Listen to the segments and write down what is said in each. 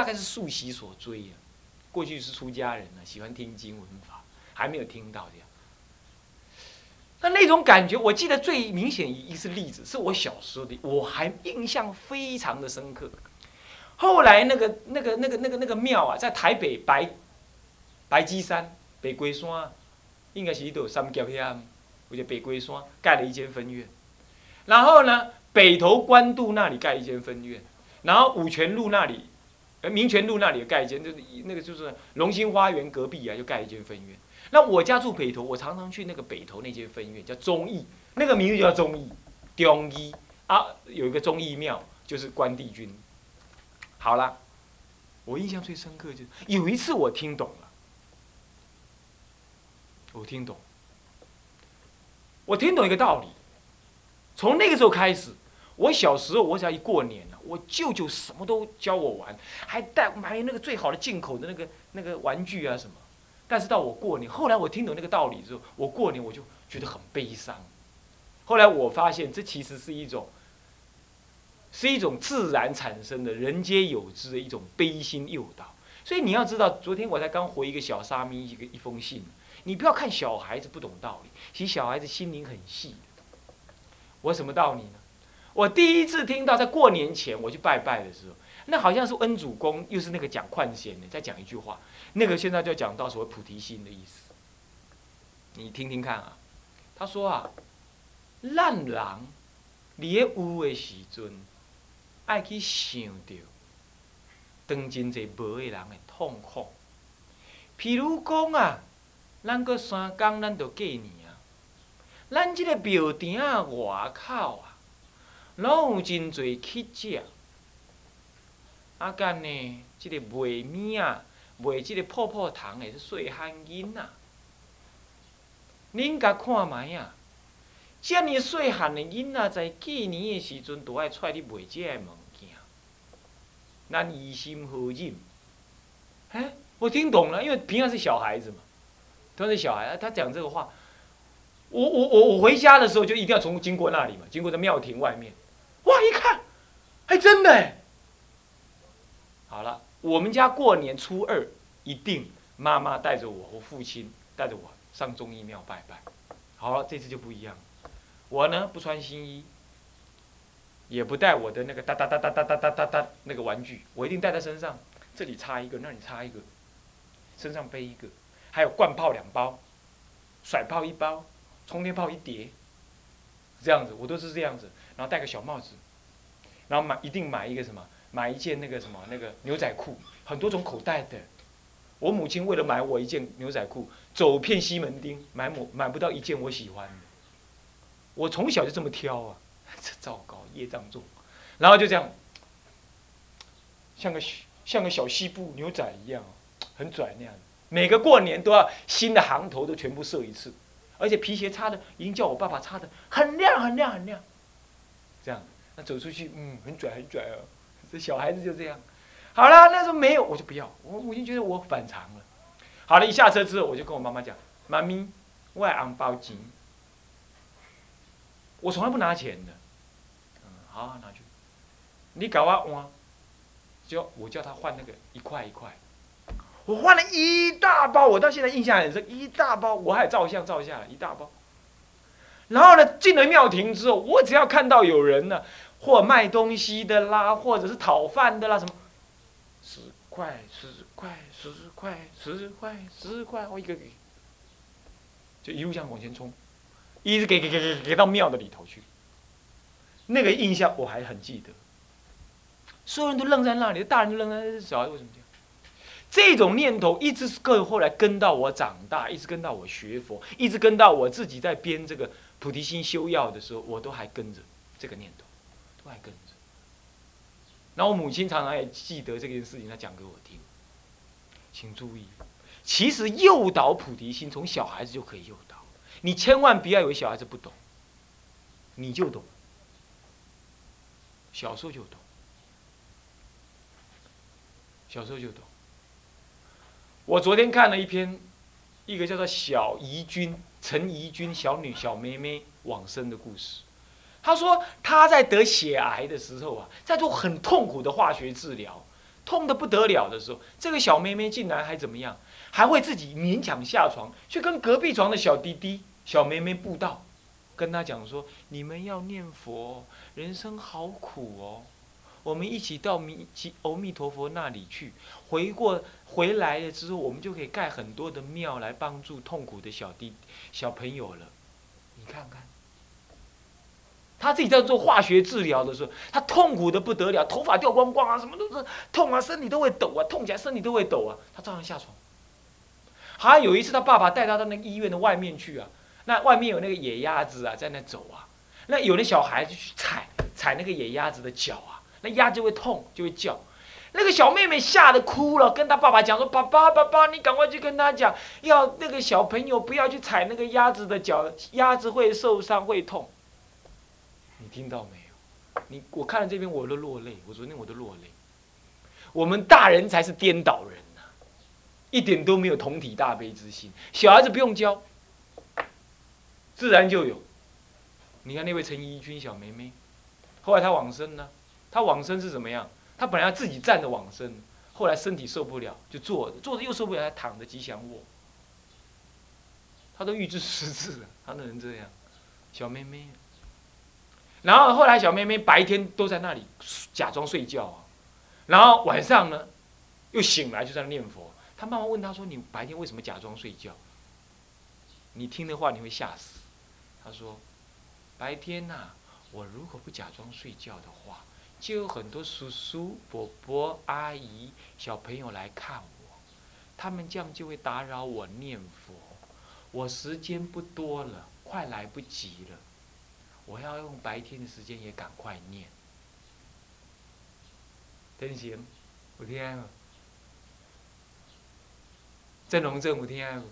大概是素习所追呀。过去是出家人呢，喜欢听经闻法，还没有听到这样。那那种感觉，我记得最明显一次例子，是我小时候的，我还印象非常的深刻。后来那个那个那个那个那个庙啊，在台北白白鸡山北龟山，应该是一朵三角遐，或者北龟山盖了一间分院。然后呢，北投官渡那里盖一间分院，然后五泉路那里，呃民权路那里盖一间，就是那个就是龙兴花园隔壁啊，就盖一间分院。那我家住北头，我常常去那个北头那间分院，叫忠义，那个名字叫忠义，忠义啊，有一个忠义庙，就是关帝君。好了，我印象最深刻就是有一次我听懂了，我听懂，我听懂一个道理。从那个时候开始，我小时候我只要一过年，我舅舅什么都教我玩，还带买那个最好的进口的那个那个玩具啊什么。但是到我过年，后来我听懂那个道理之后，我过年我就觉得很悲伤。后来我发现，这其实是一种，是一种自然产生的人皆有之的一种悲心诱导。所以你要知道，昨天我才刚回一个小沙弥一个一封信，你不要看小孩子不懂道理，其实小孩子心灵很细。我什么道理呢？我第一次听到在过年前我去拜拜的时候。那好像是恩主公，又是那个讲宽贤的，再讲一句话，那个现在就讲到所谓菩提心的意思。你听听看啊，他说啊，烂人你咧有的时阵，爱去想着，当真济无的人的痛苦。譬如讲啊，咱过三工咱就过年啊，咱即个庙埕啊外口啊，拢有真侪乞食。啊干呢？即个卖物啊，卖即个泡泡糖的细汉囡仔，恁甲看卖啊！遮尔细汉的囡仔在过年的时阵，都爱出来卖即个物件，咱于心何忍？哎，我听懂了，因为平常是小孩子嘛，都是小孩，他讲这个话，我我我我回家的时候就一定要从经过那里嘛，经过这庙庭外面，哇，一看，还真的哎。好了，我们家过年初二一定妈妈带着我，和父亲带着我上中医庙拜拜。好了，这次就不一样，我呢不穿新衣，也不带我的那个哒哒哒哒哒哒哒哒那个玩具，我一定带在身上，这里插一个，那里插一个，身上背一个，还有灌炮两包，甩炮一包，充电炮一叠，这样子我都是这样子，然后戴个小帽子，然后买一定买一个什么。买一件那个什么那个牛仔裤，很多种口袋的。我母亲为了买我一件牛仔裤，走遍西门町，买买买不到一件我喜欢的。我从小就这么挑啊，这糟糕，业障重。然后就这样，像个像个小西部牛仔一样，很拽那样。每个过年都要新的行头都全部射一次，而且皮鞋擦的已经叫我爸爸擦的很亮很亮很亮。这样，那走出去，嗯，很拽很拽哦。这小孩子就这样，好了，那时候没有，我就不要。我我已经觉得我反常了。好了，一下车之后，我就跟我妈妈讲：“妈咪，我昂包金，我从来不拿钱的。”嗯，好，拿去。你搞啊我，就我叫他换那个一块一块。我换了一大包，我到现在印象很深，一大包，我还照相照下来一大包。然后呢，进了庙庭之后，我只要看到有人呢。或卖东西的啦，或者是讨饭的啦，什么十块、十块、十块、十块、十块，我一个给，就一路这样往前冲，一直给给给给给到庙的里头去。那个印象我还很记得，所有人都愣在那里，大人都愣在那里，小孩为什么这样？这种念头一直是跟后来跟到我长大，一直跟到我学佛，一直跟到我自己在编这个菩提心修要的时候，我都还跟着这个念头。都还跟着，然后我母亲常常也记得这件事情，她讲给我听。请注意，其实诱导菩提心从小孩子就可以诱导，你千万不要以为小孩子不懂，你就懂，小时候就懂，小时候就懂。我昨天看了一篇，一个叫做小怡君陈怡君小女小妹妹往生的故事。他说他在得血癌的时候啊，在做很痛苦的化学治疗，痛的不得了的时候，这个小妹妹竟然还怎么样？还会自己勉强下床，去跟隔壁床的小弟弟、小妹妹布道，跟他讲说：你们要念佛，人生好苦哦。我们一起到弥及阿弥陀佛那里去，回过回来了之后，我们就可以盖很多的庙来帮助痛苦的小弟小朋友了。你看看，他自己在做化学治疗的时候，他痛苦的不得了，头发掉光光啊，什么都是痛啊，身体都会抖啊，痛起来身体都会抖啊，他照样下床。还有一次，他爸爸带他到那个医院的外面去啊，那外面有那个野鸭子啊，在那走啊，那有的小孩子去踩踩那个野鸭子的脚啊。那鸭就会痛，就会叫。那个小妹妹吓得哭了，跟她爸爸讲说：“爸爸，爸爸，你赶快去跟他讲，要那个小朋友不要去踩那个鸭子的脚，鸭子会受伤，会痛。”你听到没有？你我看了这边我都落泪，我昨天我都落泪。我们大人才是颠倒人呐，一点都没有同体大悲之心。小孩子不用教，自然就有。你看那位陈怡君小妹妹，后来她往生了。他往生是怎么样？他本来要自己站着往生，后来身体受不了，就坐着，坐着又受不了，还躺着吉祥卧。他都预知十次了，他能这样？小妹妹，然后后来小妹妹白天都在那里假装睡觉啊，然后晚上呢，又醒来就在那念佛。他妈妈问他说：“你白天为什么假装睡觉？”你听的话你会吓死。他说：“白天呐，我如果不假装睡觉的话。”就有很多叔叔、伯伯、阿姨、小朋友来看我，他们这样就会打扰我念佛，我时间不多了，快来不及了，我要用白天的时间也赶快念。真行，有听无？郑龙正有听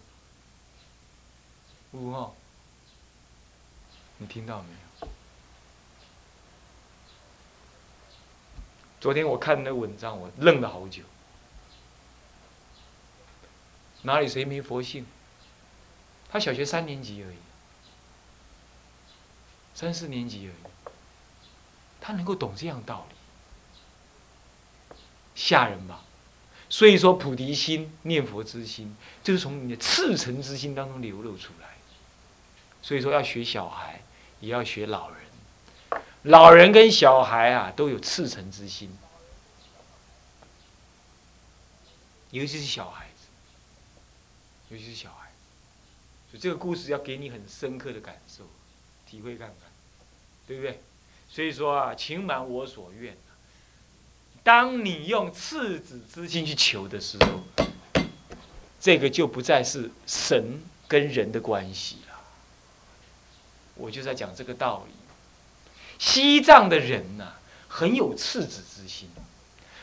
无？有吼？你听到没有？昨天我看那文章，我愣了好久。哪里谁没佛性？他小学三年级而已，三四年级而已，他能够懂这样道理，吓人吧？所以说，菩提心、念佛之心，就是从你的赤诚之心当中流露出来。所以说，要学小孩，也要学老人。老人跟小孩啊，都有赤诚之心，尤其是小孩子，尤其是小孩，所以这个故事要给你很深刻的感受、体会看看，对不对？所以说啊，情满我所愿当你用赤子之心去求的时候，这个就不再是神跟人的关系了。我就在讲这个道理。西藏的人呐，很有赤子之心，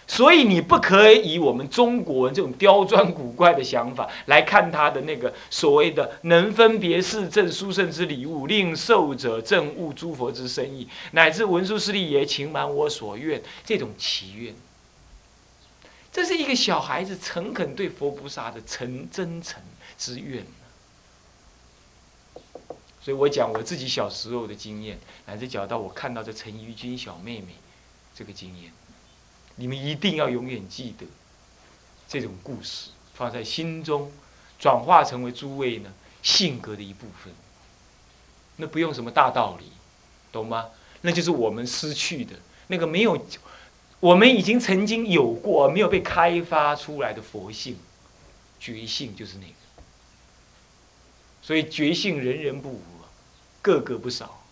所以你不可以以我们中国人这种刁钻古怪的想法来看他的那个所谓的能分别是正殊胜之礼物，令受者证悟诸佛之深意，乃至文殊师利也情满我所愿这种祈愿。这是一个小孩子诚恳对佛菩萨的诚真诚之愿。所以我讲我自己小时候的经验，乃至讲到我看到这陈怡君小妹妹这个经验，你们一定要永远记得这种故事，放在心中，转化成为诸位呢性格的一部分。那不用什么大道理，懂吗？那就是我们失去的那个没有，我们已经曾经有过没有被开发出来的佛性、觉性，就是那个。所以觉性人人不无。个个不少，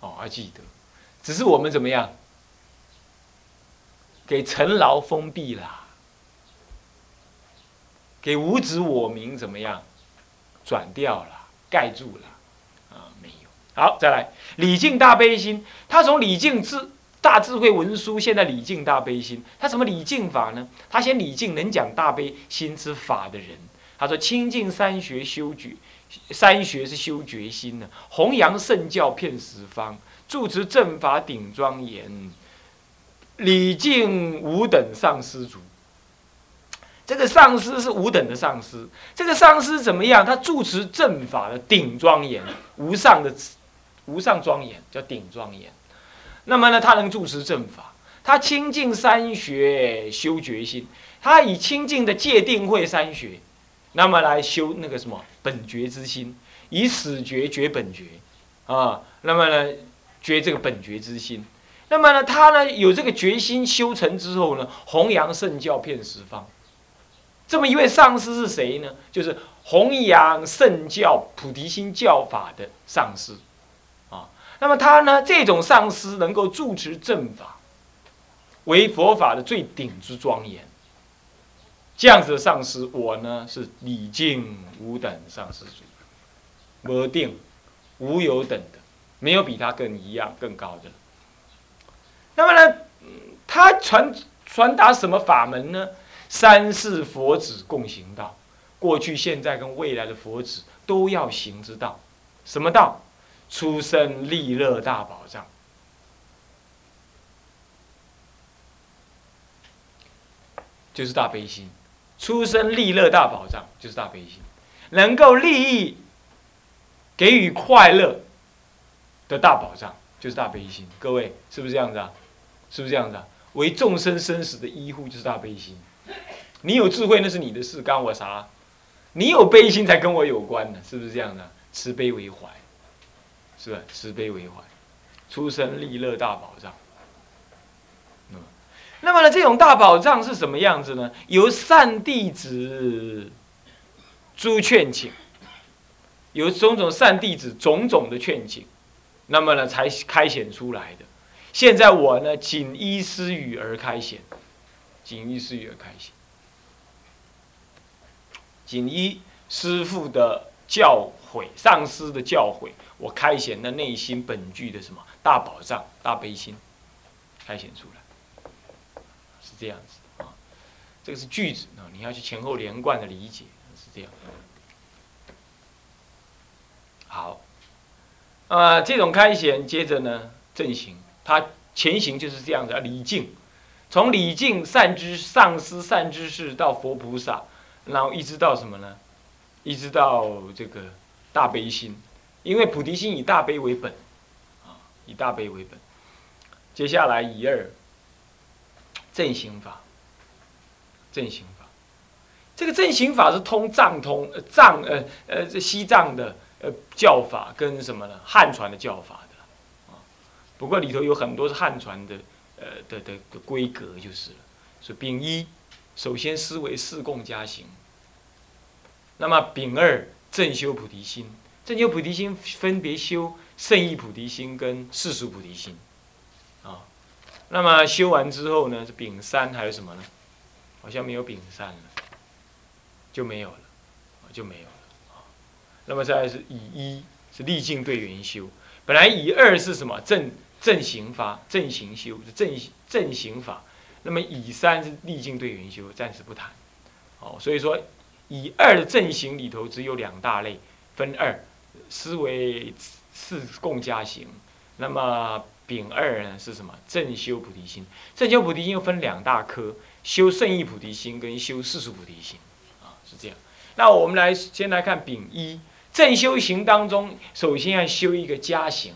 哦，还记得，只是我们怎么样，给陈劳封闭了，给无子我名怎么样，转掉了，盖住了，啊，没有。好，再来。李敬大悲心，他从李敬智大智慧文书，现在李敬大悲心，他什么李敬法呢？他先礼敬能讲大悲心之法的人，他说清净三学修举。三学是修决心的，弘扬圣教遍十方，住持正法顶庄严，礼敬五等上师族。这个上师是五等的上师，这个上师怎么样？他住持正法的顶庄严，无上的无上庄严叫顶庄严。那么呢，他能住持正法，他清净三学修决心，他以清净的戒定慧三学，那么来修那个什么本觉之心，以死觉觉本觉，啊，那么呢觉这个本觉之心，那么呢他呢有这个决心修成之后呢，弘扬圣教遍十方。这么一位上师是谁呢？就是弘扬圣教菩提心教法的上师，啊，那么他呢，这种上师能够住持正法，为佛法的最顶之庄严。这样子的上师，我呢是礼敬无等上师主，无定无有等的，没有比他更一样更高的。那么呢，他传传达什么法门呢？三世佛子共行道，过去、现在跟未来的佛子都要行之道，什么道？出生利乐大宝藏，就是大悲心。出生利乐大宝藏就是大悲心，能够利益、给予快乐的大宝藏就是大悲心。各位是不是这样子啊？是不是这样子啊？为众生生死的医护就是大悲心。你有智慧那是你的事，干我啥？你有悲心才跟我有关呢，是不是这样的？慈悲为怀，是吧？慈悲为怀，出生利乐大宝藏。那么呢，这种大宝藏是什么样子呢？由善弟子诸劝请，由种种善弟子种种的劝请，那么呢，才开显出来的。现在我呢，仅依师语而开显，仅依师语而开显。仅依师父的教诲，上师的教诲，我开显的内心本具的什么大宝藏、大悲心，开显出来，这样子啊。这个是句子啊，你要去前后连贯的理解，是这样。好，呃，这种开显，接着呢正行，它前行就是这样子啊，礼敬，从礼敬善知上师、善知识到佛菩萨。然后一直到什么呢？一直到这个大悲心，因为菩提心以大悲为本，啊，以大悲为本。接下来以二正行法，正行法，这个正行法是通藏通藏呃呃这西藏的呃教法跟什么呢？汉传的教法的，啊，不过里头有很多是汉传的呃的的的规格就是了，所以丙一。首先思维四供加行，那么丙二正修菩提心，正修菩提心分别修圣意菩提心跟世俗菩提心，那么修完之后呢，是丙三还有什么呢？好像没有丙三了，就没有了，就没有了啊。那么再来是乙一，是历境对缘修，本来乙二是什么？正正行法，正行修是正正行法。那么以三是历境对缘修，暂时不谈。哦，所以说以二的正行里头只有两大类，分二，思维四共加行。那么丙二呢是什么？正修菩提心。正修菩提心又分两大科，修圣意菩提心跟修世俗菩提心。啊，是这样。那我们来先来看丙一正修行当中，首先要修一个加行。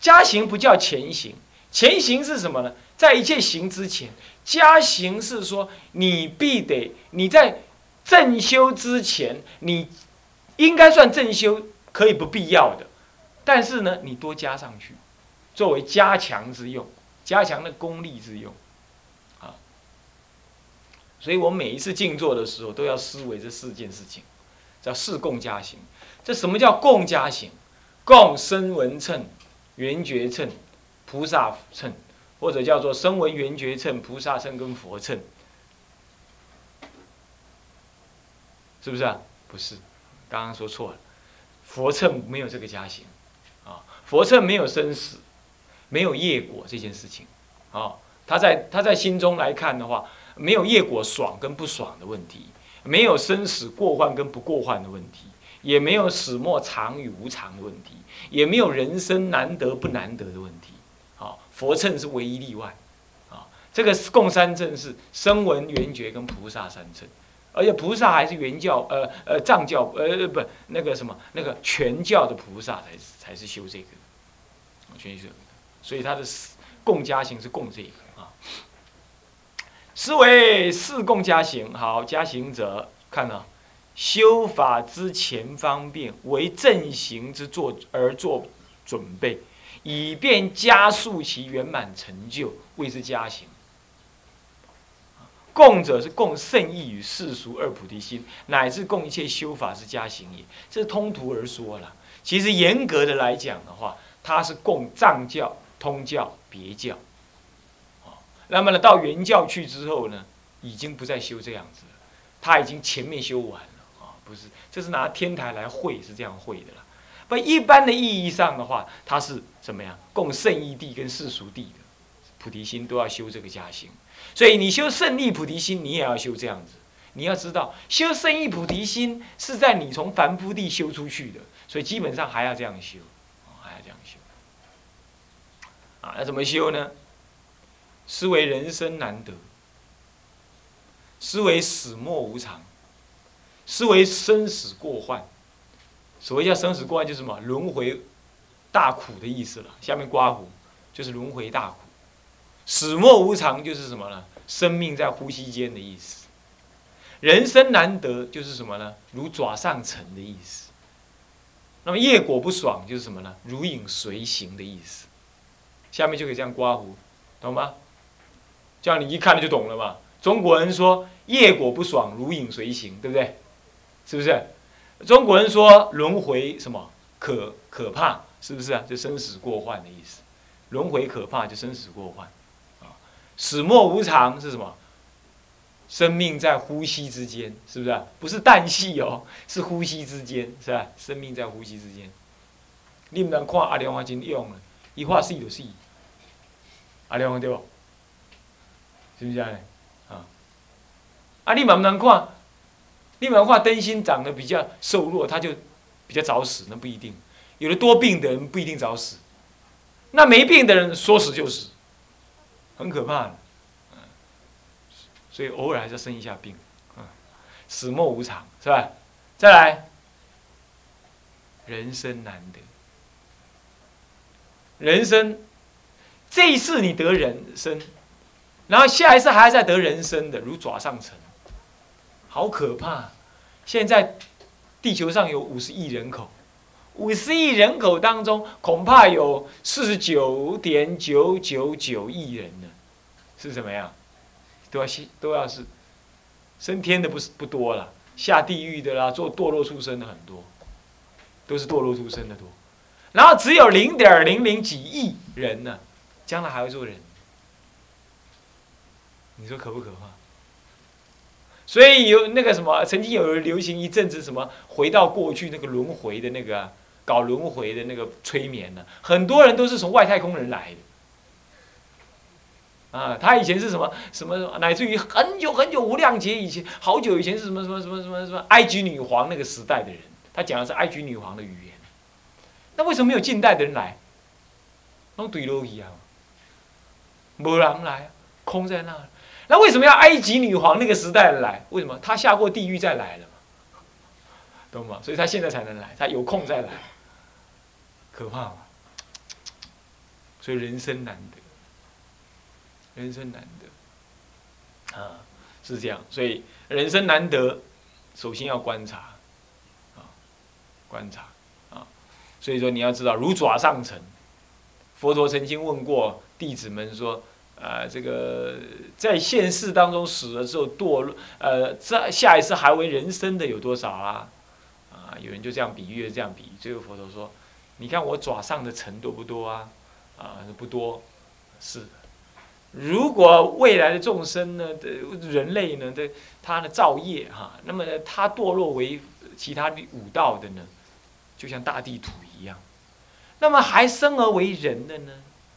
加行不叫前行，前行是什么呢？在一切行之前，加行是说你必得你在正修之前，你应该算正修，可以不必要的，但是呢，你多加上去，作为加强之用，加强的功力之用，啊，所以我每一次静坐的时候，都要思维这四件事情，叫四供加行。这什么叫供加行？供声闻称、缘觉称、菩萨称。或者叫做声闻缘觉称、菩萨称跟佛称，是不是啊？不是，刚刚说错了。佛称没有这个加行，啊，佛称没有生死，没有业果这件事情，啊，他在他在心中来看的话，没有业果爽跟不爽的问题，没有生死过患跟不过患的问题，也没有始末长与无常的问题，也没有人生难得不难得的问题。啊佛称是唯一例外，啊，这个共三证是声闻缘觉跟菩萨三证，而且菩萨还是原教，呃呃藏教，呃不那个什么那个全教的菩萨才才是修这个，全修，所以他的共加行是共这一个啊。思维四共加行，好加行者，看到修法之前方便，为正行之做而做准备，以便加速其圆满成就，谓之加行。供者是供圣意与世俗二菩提心，乃至供一切修法之加行也。这是通途而说了。其实严格的来讲的话，它是供藏教、通教、别教。那么呢，到原教去之后呢，已经不再修这样子了。他已经前面修完了啊，不是，这是拿天台来会是这样会的了。不，一般的意义上的话，它是怎么样？供圣义地跟世俗地的菩提心都要修这个加行。所以你修胜利菩提心，你也要修这样子。你要知道，修胜利菩提心是在你从凡夫地修出去的，所以基本上，还要这样修。啊，要怎么修呢？思为人生难得，思为死莫无常，思为生死过患。所谓叫生死过患，就是什么轮回大苦的意思了。下面刮胡就是轮回大苦。死莫无常就是什么呢？生命在呼吸间的意思。人生难得就是什么呢？如爪上尘的意思。那么业果不爽就是什么呢？如影随形的意思。下面就可以这样刮胡，懂吗？这样你一看就懂了嘛。中国人说业果不爽，如影随形，对不对？是不是？中国人说轮回什么可可怕？是不是啊？就生死过患的意思。轮回可怕，就生死过患。死莫无常是什么？生命在呼吸之间，是不是？不是氮气哦，是呼吸之间，是吧？生命在呼吸之间。你唔能看阿良啊，真用了，一画死就死。阿良对不？是不是啊？啊！啊，你唔能看，你唔能看灯芯长得比较瘦弱，他就比较早死，那不一定。有的多病的人不一定早死，那没病的人说死就死。很可怕的，所以偶尔还是要生一下病，死莫无常，是吧？再来，人生难得，人生这一次你得人生，然后下一次还在得人生的，如爪上尘，好可怕！现在地球上有五十亿人口。五十亿人口当中，恐怕有四十九点九九九亿人呢，是什么呀？都要是都要是升天的不是不多了，下地狱的啦，做堕落出生的很多，都是堕落出生的多。然后只有零点零零几亿人呢，将来还会做人，你说可不可怕？所以有那个什么，曾经有人流行一阵子什么回到过去那个轮回的那个。搞轮回的那个催眠呢，很多人都是从外太空人来的。啊，他以前是什么什么，乃至于很久很久无量劫以前，好久以前是什么什么什么什么什么埃及女皇那个时代的人，他讲的是埃及女皇的语言。那为什么没有近代的人来？弄对落去啊，没人来，空在那。那为什么要埃及女皇那个时代的来？为什么？她下过地狱再来了嘛，懂吗？所以她现在才能来，她有空再来。可怕嘛？所以人生难得，人生难得，啊，是这样。所以人生难得，首先要观察，啊，观察，所以说你要知道，如爪上尘。佛陀曾经问过弟子们说：，啊，这个在现世当中死了之后堕落，呃，在下一次还为人生的有多少啊？啊，有人就这样比喻，这样比喻。最后佛陀说。你看我爪上的尘多不多啊？啊，不多，是。如果未来的众生呢，的人类呢，的他的造业哈，那么呢他堕落为其他的五道的呢，就像大地土一样。那么还生而为人的呢，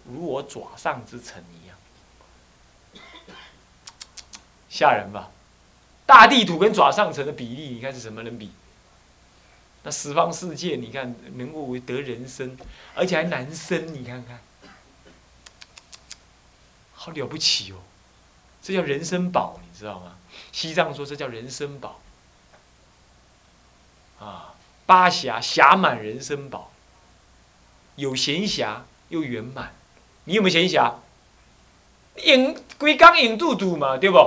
如我爪上之尘一样，吓人吧？大地土跟爪上尘的比例，你看是什么能比？那十方世界，你看能够得人生，而且还难生，你看看，好了不起哦！这叫人生宝，你知道吗？西藏说这叫人生宝，啊，八暇暇满人生宝，有闲暇又圆满。你有没有闲暇？用规工用肚肚嘛，对不？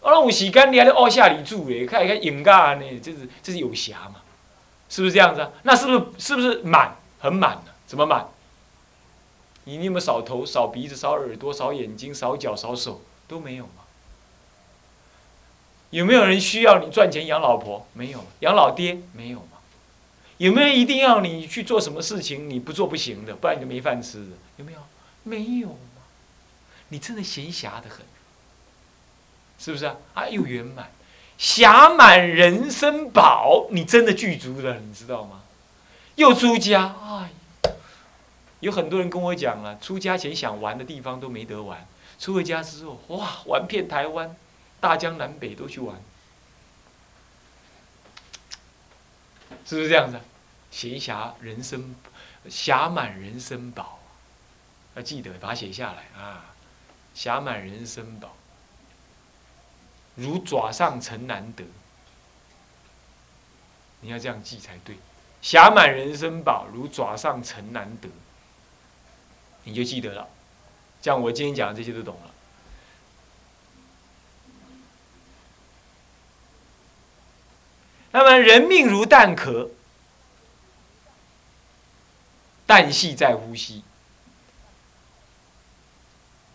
我拢有时间你还咧凹下里住嘞，看一看用噶呢，这是这是有暇嘛？是不是这样子啊？那是不是是不是满很满呢？怎么满？你你有没有扫头、扫鼻子、扫耳朵、扫眼睛、扫脚、扫手都没有吗？有没有人需要你赚钱养老婆？没有，养老爹没有？有没有一定要你去做什么事情你不做不行的，不然你就没饭吃的？有没有？没有吗？你真的闲暇的很，是不是啊？啊，又圆满，暇满人生饱，你真的具足了，你知道吗？又出家，哎，有很多人跟我讲了，出家前想玩的地方都没得玩，出了家之后，哇，玩遍台湾，大江南北都去玩。是不是这样子？闲暇人生，暇满人生饱，要记得把它写下来啊！暇满人生饱，如爪上尘难得。你要这样记才对。暇满人生饱，如爪上尘难得。你就记得了，这样我今天讲的这些都懂了。那么人命如蛋壳，蛋系在呼吸，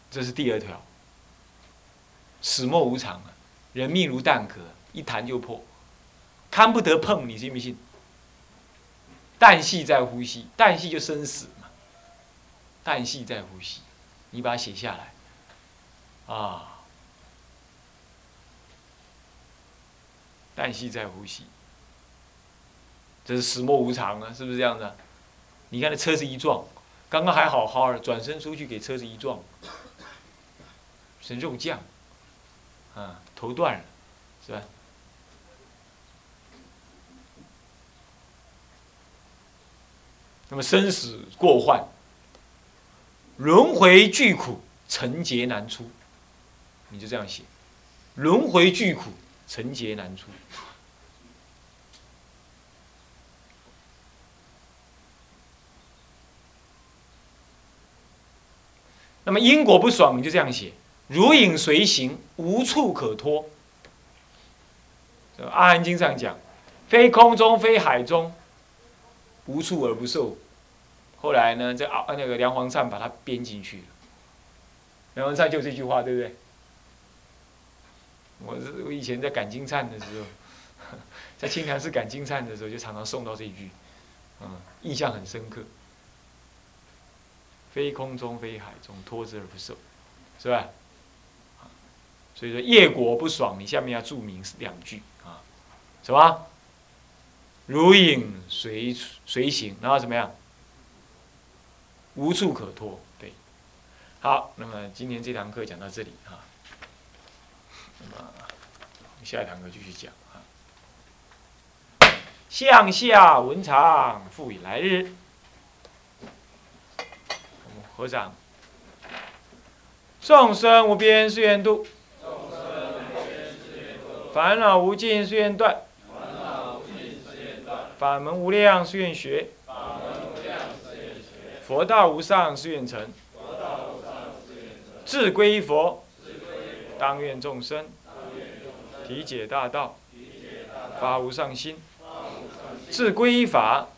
这是第二条。始末无常啊，人命如蛋壳，一弹就破，看不得碰，你信不信？蛋系在呼吸，蛋系就生死嘛。蛋系在呼吸，你把它写下来，啊。旦夕在呼吸，这是始末无常啊，是不是这样的？你看那车子一撞，刚刚还好好的，转身出去给车子一撞，成肉酱，啊，头断了，是吧？那么生死过患，轮回巨苦，成劫难出，你就这样写，轮回巨苦。成劫难出。那么因果不爽，你就这样写：如影随形，无处可托。阿含经上讲，非空中，非海中，无处而不受。后来呢，这啊那个梁皇灿把它编进去了。梁皇灿就这句话，对不对？我是我以前在赶金灿的时候，在清潭寺赶金灿的时候，就常常送到这一句，嗯，印象很深刻。非空中，非海中，托之而不受，是吧？所以说业果不爽，你下面要注明两句啊，什么？如影随随形，然后怎么样？无处可托，对。好，那么今天这堂课讲到这里啊。下一堂课继续讲啊。向下文长，复以来日。我们合掌。众生无边誓愿度，烦恼无尽誓愿断，法门无量誓愿学，佛道无上誓愿成，志归佛。当愿众生体解大道，发无上心；自归依法，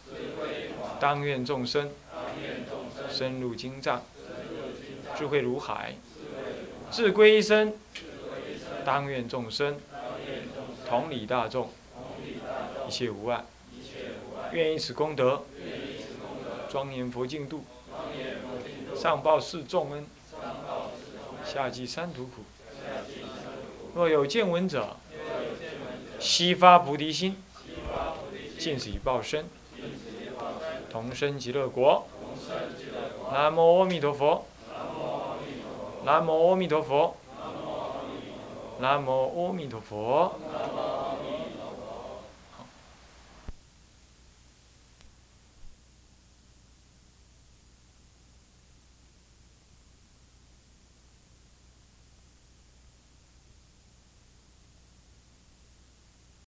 当愿众生深入经藏，智慧如海；自归依身，当愿众生同理大众，一切无碍。愿以此功德，庄严佛净土，上报四重恩，下济三途苦。若有见闻者，悉发菩提心，尽此一报身，同生极乐国。南无阿弥陀佛。南无阿弥陀佛。南无阿弥陀佛。